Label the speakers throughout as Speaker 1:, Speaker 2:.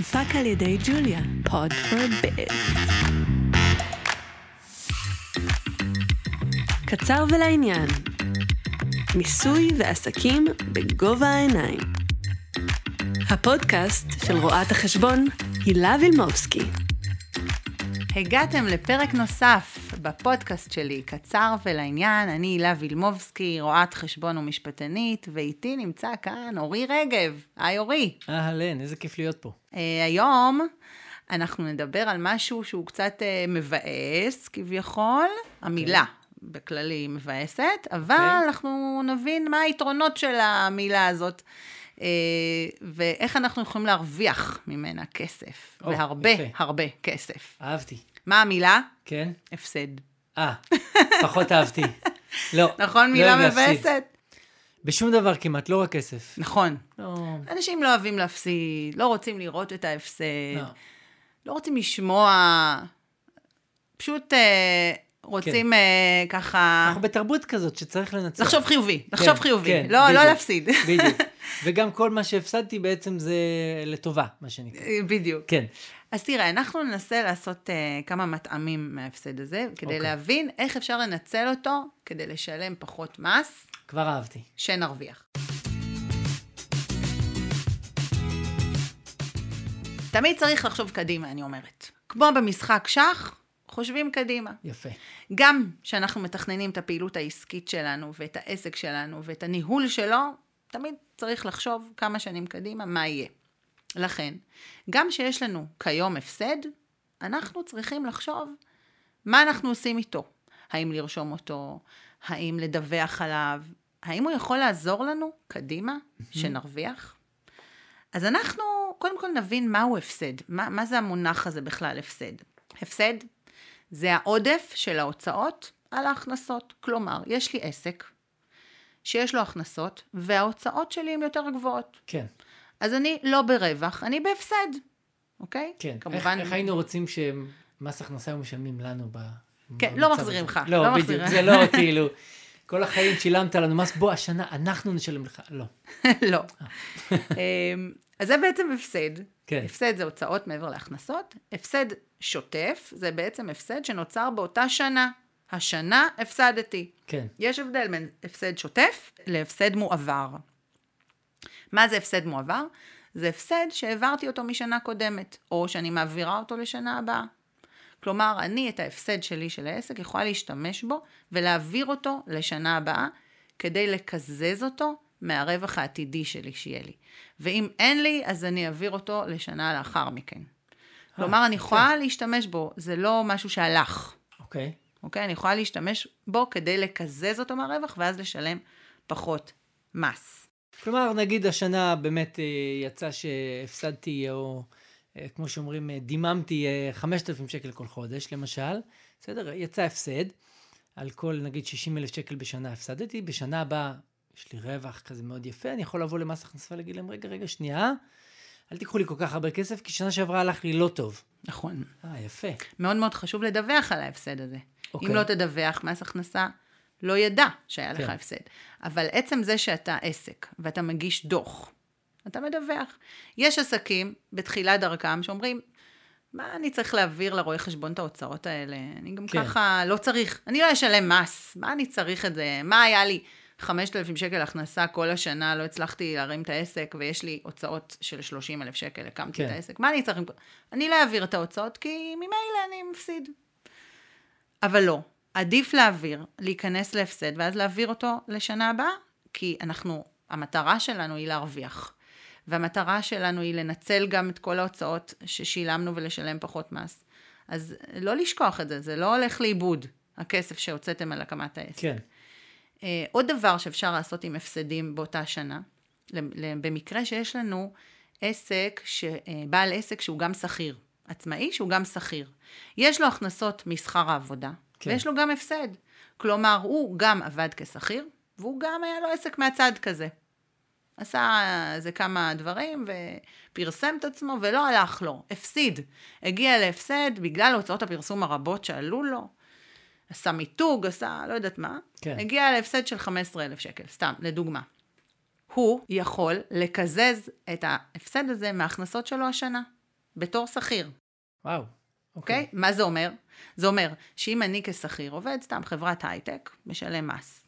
Speaker 1: הופק על ידי ג'וליה, פוד פור ביז. קצר ולעניין, מיסוי ועסקים בגובה העיניים. הפודקאסט של רואת החשבון הילה וילמובסקי.
Speaker 2: הגעתם לפרק נוסף בפודקאסט שלי, קצר ולעניין. אני הילה וילמובסקי, רואת חשבון ומשפטנית, ואיתי נמצא כאן אורי רגב. היי אורי.
Speaker 3: אהלן, איזה כיף להיות פה.
Speaker 2: Uh, היום אנחנו נדבר על משהו שהוא קצת uh, מבאס, כביכול. המילה בכללי מבאסת, אבל
Speaker 3: אוקיי.
Speaker 2: אנחנו נבין מה היתרונות של המילה הזאת. uh, ואיך אנחנו יכולים להרוויח ממנה כסף,
Speaker 3: או,
Speaker 2: והרבה,
Speaker 3: יפה.
Speaker 2: הרבה כסף.
Speaker 3: אהבתי.
Speaker 2: מה המילה?
Speaker 3: כן?
Speaker 2: הפסד.
Speaker 3: אה, פחות אהבתי. לא.
Speaker 2: נכון,
Speaker 3: לא
Speaker 2: מילה. מבאסת?
Speaker 3: בשום דבר כמעט, לא רק כסף.
Speaker 2: נכון.
Speaker 3: לא.
Speaker 2: אנשים לא אוהבים להפסיד, לא רוצים לראות את ההפסד,
Speaker 3: לא.
Speaker 2: לא רוצים לשמוע, פשוט אה, רוצים אה, ככה
Speaker 3: כן. אנחנו בתרבות כזאת שצריך לנצח.
Speaker 2: לחשוב חיובי,
Speaker 3: כן,
Speaker 2: לחשוב חיובי,
Speaker 3: כן,
Speaker 2: לא, לא. להפסיד.
Speaker 3: בדיוק. וגם כל מה שהפסדתי בעצם זה לטובה, מה שנקרא.
Speaker 2: בדיוק.
Speaker 3: כן.
Speaker 2: אז תראה, אנחנו ננסה לעשות uh, כמה מטעמים מההפסד הזה, כדי
Speaker 3: אוקיי.
Speaker 2: להבין איך אפשר לנצל אותו כדי לשלם פחות מס,
Speaker 3: כבר אהבתי.
Speaker 2: שנרוויח. תמיד צריך לחשוב קדימה, אני אומרת. כמו במשחק שח, חושבים קדימה.
Speaker 3: יפה.
Speaker 2: גם כשאנחנו מתכננים את הפעילות העסקית שלנו, ואת העסק שלנו, ואת הניהול שלו, תמיד צריך לחשוב כמה שנים קדימה מה יהיה. לכן, גם שיש לנו כיום הפסד, אנחנו צריכים לחשוב מה אנחנו עושים איתו. האם לרשום אותו, האם לדווח עליו, האם הוא יכול לעזור לנו קדימה, שנרוויח? אז אנחנו קודם כל נבין מהו הפסד, מה, מה זה המונח הזה בכלל, הפסד. הפסד זה העודף של ההוצאות על ההכנסות. כלומר, יש לי עסק שיש לו הכנסות, וההוצאות שלי הן יותר גבוהות.
Speaker 3: כן,
Speaker 2: אז אני לא ברווח, אני בהפסד, אוקיי?
Speaker 3: כן.
Speaker 2: כמובן,
Speaker 3: איך, איך היינו רוצים שמס הכנסה היו משלמים לנו ב...
Speaker 2: כן, לא מחזירים? לך,
Speaker 3: לא,
Speaker 2: לא
Speaker 3: בדיוק. זה לא כאילו... כל החיים שילמת לנו מס, בוא, השנה אנחנו נשלם לך. לא.
Speaker 2: לא. אמ, אז זה בעצם הפסד.
Speaker 3: כן.
Speaker 2: הפסד זה הוצאות מעבר להכנסות. הפסד שוטף זה בעצם הפסד שנוצר באותה שנה. השנה הפסדתי.
Speaker 3: כן.
Speaker 2: יש הבדל בין הפסד שוטף להפסד מועבר. מה זה הפסד מועבר? זה הפסד שהעברתי אותו משנה קודמת, או שאני מעבירה אותו לשנה הבאה. כלומר, אני את ההפסד שלי של העסק יכולה להשתמש בו ולהעביר אותו לשנה הבאה, כדי לקזז אותו מהרווח העתידי שלי שיהיה לי. ואם אין לי, אז אני אעביר אותו לשנה לאחר מכן. כלומר, אני יכולה להשתמש בו, זה לא משהו שהלך.
Speaker 3: אוקיי.
Speaker 2: אוקיי? אני יכולה להשתמש בו כדי לקזז אותו מהרווח, ואז לשלם פחות מס.
Speaker 3: כלומר, נגיד השנה באמת אה, יצא שהפסדתי, או אה, כמו שאומרים, אה, דיממתי אה, 5,000 שקל כל חודש, למשל, בסדר? יצא הפסד, על כל נגיד 60 אלף שקל בשנה הפסדתי, בשנה הבאה יש לי רווח כזה מאוד יפה, אני יכול לבוא למס הכנסה ולהגיד להם, רגע, רגע, שנייה, אל תיקחו לי כל כך הרבה כסף, כי שנה שעברה הלך לי לא טוב.
Speaker 2: נכון.
Speaker 3: אה, יפה.
Speaker 2: מאוד מאוד חשוב לדווח על ההפסד הזה.
Speaker 3: אוקיי.
Speaker 2: אם לא תדווח, מס הכנסה לא ידע שהיה לך
Speaker 3: כן.
Speaker 2: הפסד. אבל עצם זה שאתה עסק ואתה מגיש דוח, אתה מדווח. יש עסקים בתחילת דרכם שאומרים, מה אני צריך להעביר לרואה חשבון את ההוצאות האלה? אני גם
Speaker 3: כן.
Speaker 2: ככה לא צריך, אני לא אשלם מס, מה אני צריך את זה? מה היה לי 5,000 שקל הכנסה כל השנה, לא הצלחתי להרים את העסק, ויש לי הוצאות של 30,000 שקל, הקמתי
Speaker 3: כן.
Speaker 2: את העסק, מה אני צריך? אני לא אעביר את ההוצאות, כי ממילא אני מפסיד. אבל לא, עדיף להעביר, להיכנס להפסד, ואז להעביר אותו לשנה הבאה, כי אנחנו, המטרה שלנו היא להרוויח. והמטרה שלנו היא לנצל גם את כל ההוצאות ששילמנו ולשלם פחות מס. אז לא לשכוח את זה, זה לא הולך לאיבוד, הכסף שהוצאתם על הקמת העסק.
Speaker 3: כן.
Speaker 2: Uh, עוד דבר שאפשר לעשות עם הפסדים באותה שנה, במקרה שיש לנו עסק, ש, uh, בעל עסק שהוא גם שכיר, עצמאי שהוא גם שכיר. יש לו הכנסות משכר העבודה,
Speaker 3: כן.
Speaker 2: ויש לו גם הפסד. כלומר, הוא גם עבד כשכיר, והוא גם היה לו עסק מהצד כזה. עשה איזה כמה דברים ופרסם את עצמו ולא הלך לו, הפסיד. הגיע להפסד בגלל הוצאות הפרסום הרבות שעלו לו. עשה מיתוג, עשה לא יודעת מה.
Speaker 3: כן.
Speaker 2: הגיע להפסד של 15,000 שקל, סתם, לדוגמה. הוא יכול לקזז את ההפסד הזה מההכנסות שלו השנה. בתור שכיר,
Speaker 3: וואו.
Speaker 2: אוקיי? מה זה אומר? זה אומר שאם אני כשכיר עובד, סתם חברת הייטק, משלם מס.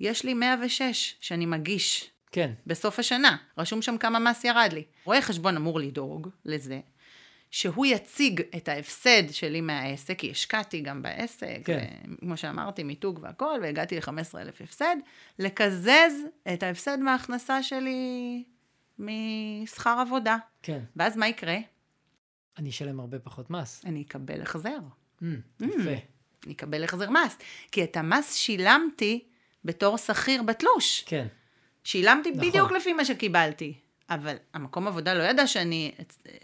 Speaker 2: יש לי 106 שאני מגיש
Speaker 3: כן,
Speaker 2: בסוף השנה. רשום שם כמה מס ירד לי. רואה חשבון אמור לדאוג לזה, שהוא יציג את ההפסד שלי מהעסק, כי השקעתי גם בעסק,
Speaker 3: כן.
Speaker 2: כמו שאמרתי, מיתוג והכל, והגעתי ל-15,000 הפסד, לקזז את ההפסד מההכנסה שלי משכר עבודה.
Speaker 3: כן.
Speaker 2: ואז מה יקרה?
Speaker 3: אני אשלם הרבה פחות מס.
Speaker 2: אני אקבל החזר.
Speaker 3: Mm, יפה.
Speaker 2: אני אקבל החזר מס. כי את המס שילמתי בתור שכיר בתלוש.
Speaker 3: כן,
Speaker 2: שילמתי
Speaker 3: נכון.
Speaker 2: בדיוק לפי מה שקיבלתי. אבל המקום עבודה לא ידע שאני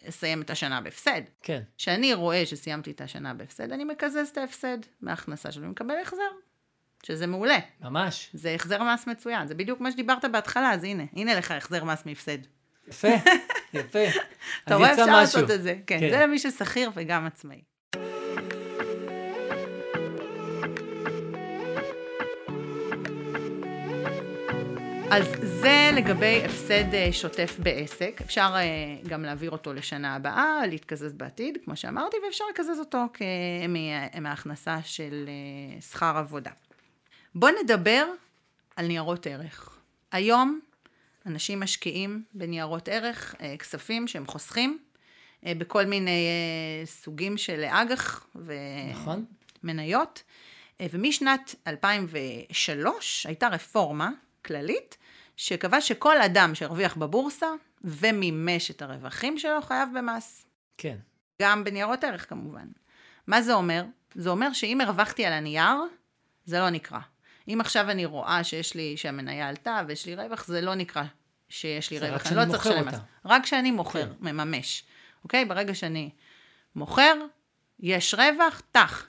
Speaker 2: אסיים את השנה בהפסד.
Speaker 3: כן.
Speaker 2: כשאני רואה שסיימתי את השנה בהפסד, אני מקזז את ההפסד מההכנסה שלי ומקבל החזר. שזה מעולה.
Speaker 3: ממש.
Speaker 2: זה החזר מס מצוין. זה בדיוק מה שדיברת בהתחלה, אז הנה, הנה לך החזר מס מהפסד.
Speaker 3: יפה, יפה.
Speaker 2: אתה רואה, אפשר
Speaker 3: משהו.
Speaker 2: לעשות את זה. כן,
Speaker 3: כן.
Speaker 2: זה למי ששכיר וגם עצמאי. אז זה לגבי הפסד אה, שוטף בעסק. אפשר אה, גם להעביר אותו לשנה הבאה, להתקזז בעתיד, כמו שאמרתי, ואפשר לקזז אותו מההכנסה של אה, שכר עבודה. בואו נדבר על ניירות ערך. היום אנשים משקיעים בניירות ערך, אה, כספים שהם חוסכים, אה, בכל מיני אה, סוגים של אג"ח
Speaker 3: נכון.
Speaker 2: ומניות. אה, ומשנת 2003 הייתה רפורמה כללית, שקבעה שכל אדם שהרוויח בבורסה ומימש את הרווחים שלו חייב במס.
Speaker 3: כן.
Speaker 2: גם בניירות ערך כמובן. מה זה אומר? זה אומר שאם הרווחתי על הנייר, זה לא נקרא. אם עכשיו אני רואה שיש לי, שהמניה עלתה ויש לי רווח, זה לא נקרא שיש לי רווח. אני לא צריך לשלם. מס. רק כשאני מוכר,
Speaker 3: כן.
Speaker 2: מממש. אוקיי? ברגע שאני מוכר, יש רווח, טח,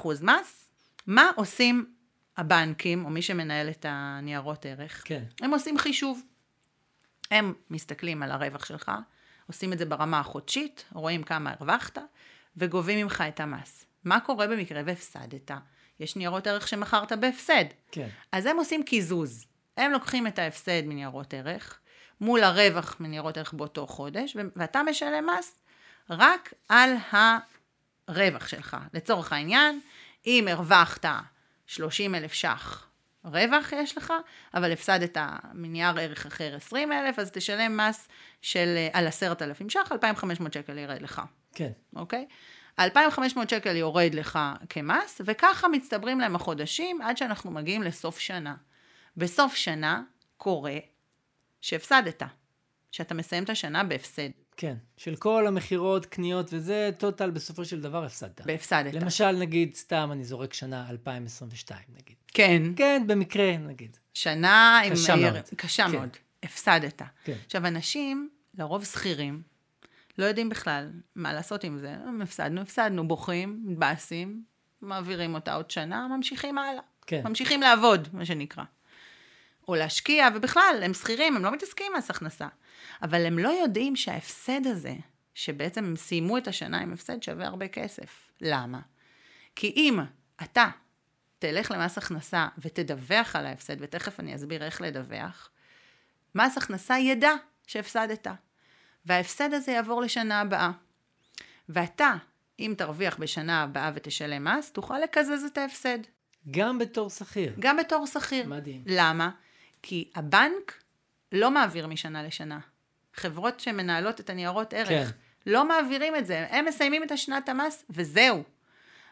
Speaker 2: 25% מס. מה עושים הבנקים, או מי שמנהל את הניירות ערך?
Speaker 3: כן.
Speaker 2: הם עושים חישוב. הם מסתכלים על הרווח שלך, עושים את זה ברמה החודשית, רואים כמה הרווחת, וגובים ממך את המס. מה קורה במקרה והפסדת? יש ניירות ערך שמכרת בהפסד.
Speaker 3: כן.
Speaker 2: אז הם עושים קיזוז. הם לוקחים את ההפסד מניירות ערך, מול הרווח מניירות ערך באותו חודש, ואתה משלם מס רק על הרווח שלך. לצורך העניין, אם הרווחת 30 אלף ש"ח רווח יש לך, אבל הפסדת מנייר ערך אחר 20 אלף, אז תשלם מס של אה, על 10,000 ש"ח, 2,500 שקל ירד לך.
Speaker 3: כן.
Speaker 2: אוקיי? 2,500 שקל יורד לך כמס, וככה מצטברים להם החודשים עד שאנחנו מגיעים לסוף שנה. בסוף שנה קורה שהפסדת, שאתה מסיים את השנה בהפסד.
Speaker 3: כן. של כל המכירות, קניות וזה, טוטל בסופו של דבר הפסדת.
Speaker 2: בהפסדת.
Speaker 3: למשל, נגיד, סתם אני זורק שנה 2022, נגיד.
Speaker 2: כן.
Speaker 3: כן, במקרה, נגיד.
Speaker 2: שנה עם...
Speaker 3: קשה מאוד.
Speaker 2: קשה
Speaker 3: כן.
Speaker 2: מאוד. הפסדת.
Speaker 3: כן.
Speaker 2: עכשיו, אנשים, לרוב שכירים, לא יודעים בכלל מה לעשות עם זה. הפסדנו, הפסדנו, בוכים, מתבאסים, מעבירים אותה עוד שנה, ממשיכים הלאה.
Speaker 3: כן.
Speaker 2: ממשיכים לעבוד, מה שנקרא. או להשקיע, ובכלל, הם שכירים, הם לא מתעסקים עם מס הכנסה. אבל הם לא יודעים שההפסד הזה, שבעצם הם סיימו את השנה עם הפסד, שווה הרבה כסף. למה? כי אם אתה תלך למס הכנסה ותדווח על ההפסד, ותכף אני אסביר איך לדווח, מס הכנסה ידע שהפסדת. וההפסד הזה יעבור לשנה הבאה. ואתה, אם תרוויח בשנה הבאה ותשלם מס, תוכל לקזז את ההפסד.
Speaker 3: גם בתור שכיר.
Speaker 2: גם בתור שכיר.
Speaker 3: מדהים.
Speaker 2: למה? כי הבנק לא מעביר משנה לשנה. חברות שמנהלות את הניירות ערך
Speaker 3: כן.
Speaker 2: לא מעבירים את זה, הם מסיימים את השנת המס וזהו.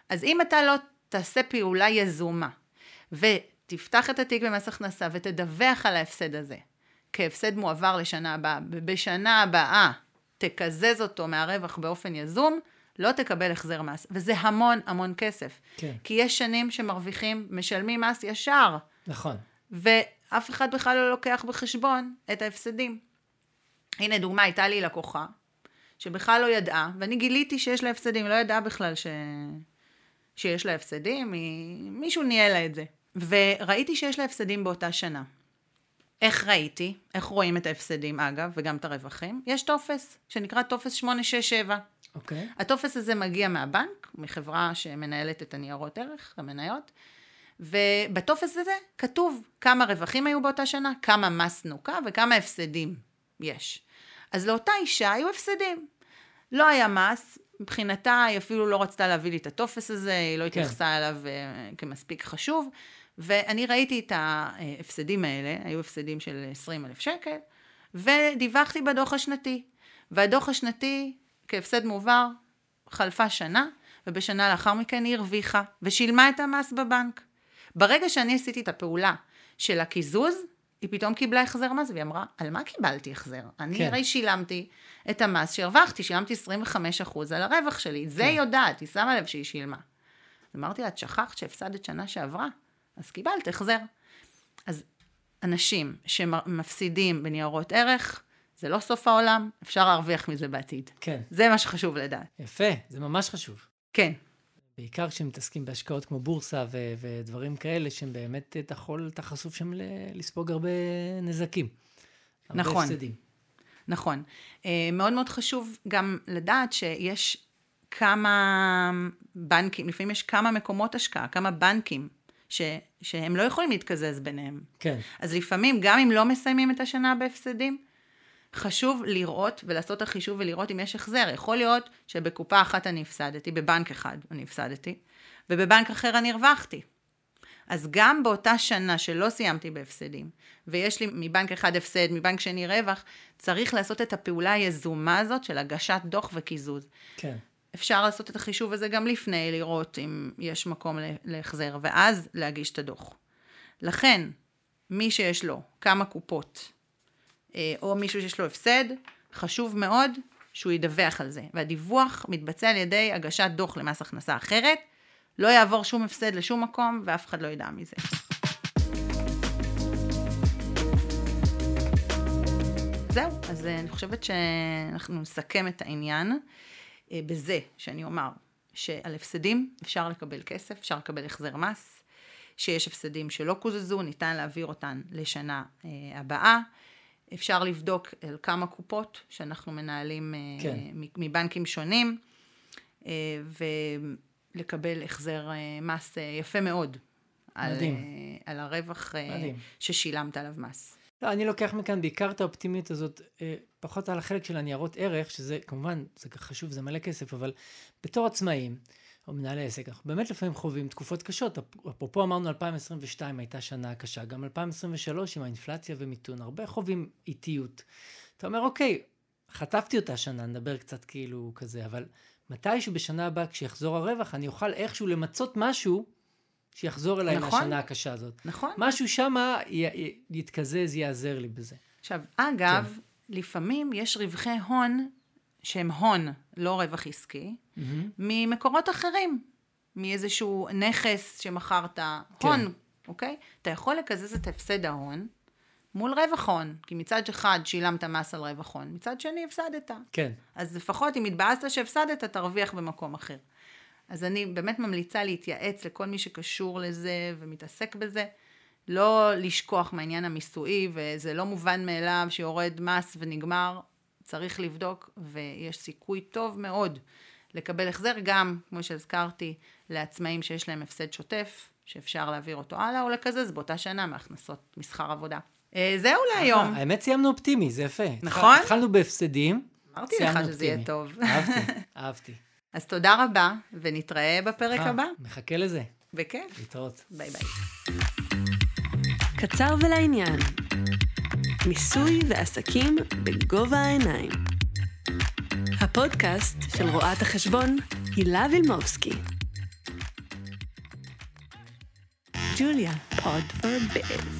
Speaker 2: אז אם אתה לא תעשה פעולה יזומה ותפתח את התיק במס הכנסה ותדווח על ההפסד הזה כהפסד מועבר לשנה הבאה, ובשנה הבאה תקזז אותו מהרווח באופן יזום, לא תקבל החזר מס. וזה המון המון כסף.
Speaker 3: כן.
Speaker 2: כי יש שנים שמרוויחים, משלמים מס ישר,
Speaker 3: נכון.
Speaker 2: ואף אחד בכלל לא לוקח בחשבון את ההפסדים. הנה דוגמה, הייתה לי לקוחה, שבכלל לא ידעה, ואני גיליתי שיש לה הפסדים, לא ידעה בכלל ש... שיש לה הפסדים, היא... מישהו ניהל לה את זה. וראיתי שיש לה הפסדים באותה שנה. איך ראיתי? איך רואים את ההפסדים, אגב, וגם את הרווחים? יש טופס, שנקרא טופס 867.
Speaker 3: אוקיי.
Speaker 2: הטופס הזה מגיע מהבנק, מחברה שמנהלת את הניירות ערך, המניות, ובטופס הזה כתוב כמה רווחים היו באותה שנה, כמה מס נוכה וכמה הפסדים יש. אז לאותה אישה היו הפסדים. לא היה מס, מבחינתה היא אפילו לא רצתה להביא לי את הטופס הזה, היא לא
Speaker 3: כן.
Speaker 2: התייחסה אליו אה, כמספיק חשוב, ואני ראיתי את ההפסדים האלה, היו הפסדים של 20 אלף שקל, ודיווחתי בדוח השנתי. והדוח השנתי, כהפסד מועבר, חלפה שנה, ובשנה לאחר מכן היא הרוויחה, ושילמה את המס בבנק. ברגע שאני עשיתי את הפעולה של הקיזוז, היא פתאום קיבלה החזר מס, והיא אמרה, על מה קיבלתי החזר? אני
Speaker 3: כן.
Speaker 2: הרי שילמתי את המס שהרווחתי, שילמתי 25% על הרווח שלי, זה היא יודעת, היא שמה לב שהיא שילמה. אמרתי לה, את שכחת שהפסדת שנה שעברה, אז קיבלת החזר. אז אנשים שמפסידים בניירות ערך, זה לא סוף העולם, אפשר להרוויח מזה בעתיד.
Speaker 3: כן.
Speaker 2: זה מה שחשוב לדעת.
Speaker 3: יפה, זה ממש חשוב.
Speaker 2: כן,
Speaker 3: בעיקר כשמתעסקים בהשקעות כמו בורסה ו- ודברים כאלה, שהם באמת, אתה יכול, אתה חשוף שם ל- לספוג הרבה נזקים. הרבה
Speaker 2: נכון.
Speaker 3: הפסדים.
Speaker 2: נכון. אה, מאוד מאוד חשוב גם לדעת שיש כמה בנקים, לפעמים יש כמה מקומות השקעה, כמה בנקים, ש, שהם לא יכולים להתקזז ביניהם.
Speaker 3: כן,
Speaker 2: אז לפעמים, גם אם לא מסיימים את השנה בהפסדים, חשוב לראות ולעשות את החישוב ולראות אם יש החזר. יכול להיות שבקופה אחת אני הפסדתי, בבנק אחד אני הפסדתי, ובבנק אחר אני הרווחתי. אז גם באותה שנה שלא סיימתי בהפסדים, ויש לי מבנק אחד הפסד, מבנק שני רווח, צריך לעשות את הפעולה היזומה הזאת של הגשת דוח וקיזוז.
Speaker 3: כן.
Speaker 2: אפשר לעשות את החישוב הזה גם לפני, לראות אם יש מקום להחזר, ואז להגיש את הדוח. לכן, מי שיש לו כמה קופות, אה, או מישהו שיש לו הפסד, חשוב מאוד שהוא ידווח על זה. והדיווח מתבצע על ידי הגשת דוח למס הכנסה אחרת, לא יעבור שום הפסד לשום מקום, ואף אחד לא ידע מזה. זהו, אז אה, אני חושבת שאנחנו נסכם את העניין בזה שאני אומר שעל הפסדים אפשר לקבל כסף, אפשר לקבל החזר מס, שיש הפסדים שלא קוזזו, ניתן להעביר אותן לשנה אה, הבאה. אפשר לבדוק על כמה קופות שאנחנו מנהלים אה,
Speaker 3: כן.
Speaker 2: מבנקים שונים, אה, ולקבל החזר אה, מס אה, יפה מאוד. על,
Speaker 3: מדהים.
Speaker 2: אה, על הרווח אה,
Speaker 3: מדהים.
Speaker 2: ששילמת עליו מס.
Speaker 3: לא, אני לוקח מכאן בעיקר את האופטימיות הזאת, אה, פחות על החלק של הניירות ערך, שזה כמובן, זה חשוב, זה מלא כסף, אבל בתור עצמאים, או מנהלי עסק, אנחנו באמת לפעמים חווים תקופות קשות. אפ- אפרופו אמרנו 2022 הייתה שנה קשה, גם 2023 עם האינפלציה ומיתון, הרבה חווים איטיות. אתה אומר, אוקיי, חטפתי אותה שנה, נדבר קצת כאילו כזה, אבל מתישהו בשנה הבאה, כשיחזור הרווח, אני אוכל איכשהו למצות משהו שיחזור אליי
Speaker 2: נכון.
Speaker 3: מהשנה הקשה הזאת.
Speaker 2: נכון?
Speaker 3: משהו שמה י- יתקזז, יעזר לי בזה.
Speaker 2: עכשיו, אגב, כן. לפעמים יש רווחי הון שהם הון, לא רווח עסקי,
Speaker 3: מהמם.
Speaker 2: ממקורות אחרים, מאיזשהו נכס שמכרת, הון,
Speaker 3: כן.
Speaker 2: אוקיי? אתה יכול לקזז את הפסד ההון מול רווח הון, כי מצד אחד שילמת מס על רווח הון, מצד שני הפסדת.
Speaker 3: כן.
Speaker 2: אז לפחות אם התבאסת שהפסדת, תרוויח במקום אחר. אז אני באמת ממליצה להתייעץ לכל מי שקשור לזה ומתעסק בזה, לא לשכוח מהעניין המיסויי, וזה לא מובן מאליו שיורד מס ונגמר, צריך לבדוק, ויש סיכוי טוב מאוד לקבל החזר גם, כמו שהזכרתי, לעצמאים שיש להם הפסד שוטף, שאפשר להעביר אותו הלאה, או לקזז באותה שנה מהכנסות מסחר עבודה. אה, זהו להיום.
Speaker 3: אה, האמת סיימנו אופטימי, זה יפה.
Speaker 2: נכון?
Speaker 3: התחלנו בהפסדים.
Speaker 2: אמרתי לך שזה יהיה. טוב.
Speaker 3: אהבתי, אהבתי.
Speaker 2: אז תודה רבה, ונתראה בפרק
Speaker 3: אה,
Speaker 2: הבא.
Speaker 3: מחכה לזה.
Speaker 2: בכיף.
Speaker 3: להתראות.
Speaker 2: ביי ביי.
Speaker 1: קצר ולעניין. מיסוי ועסקים בגובה העיניים. הפודקאסט של רואת החשבון הילה וילמובסקי. ג'וליה, פוד פור ביז.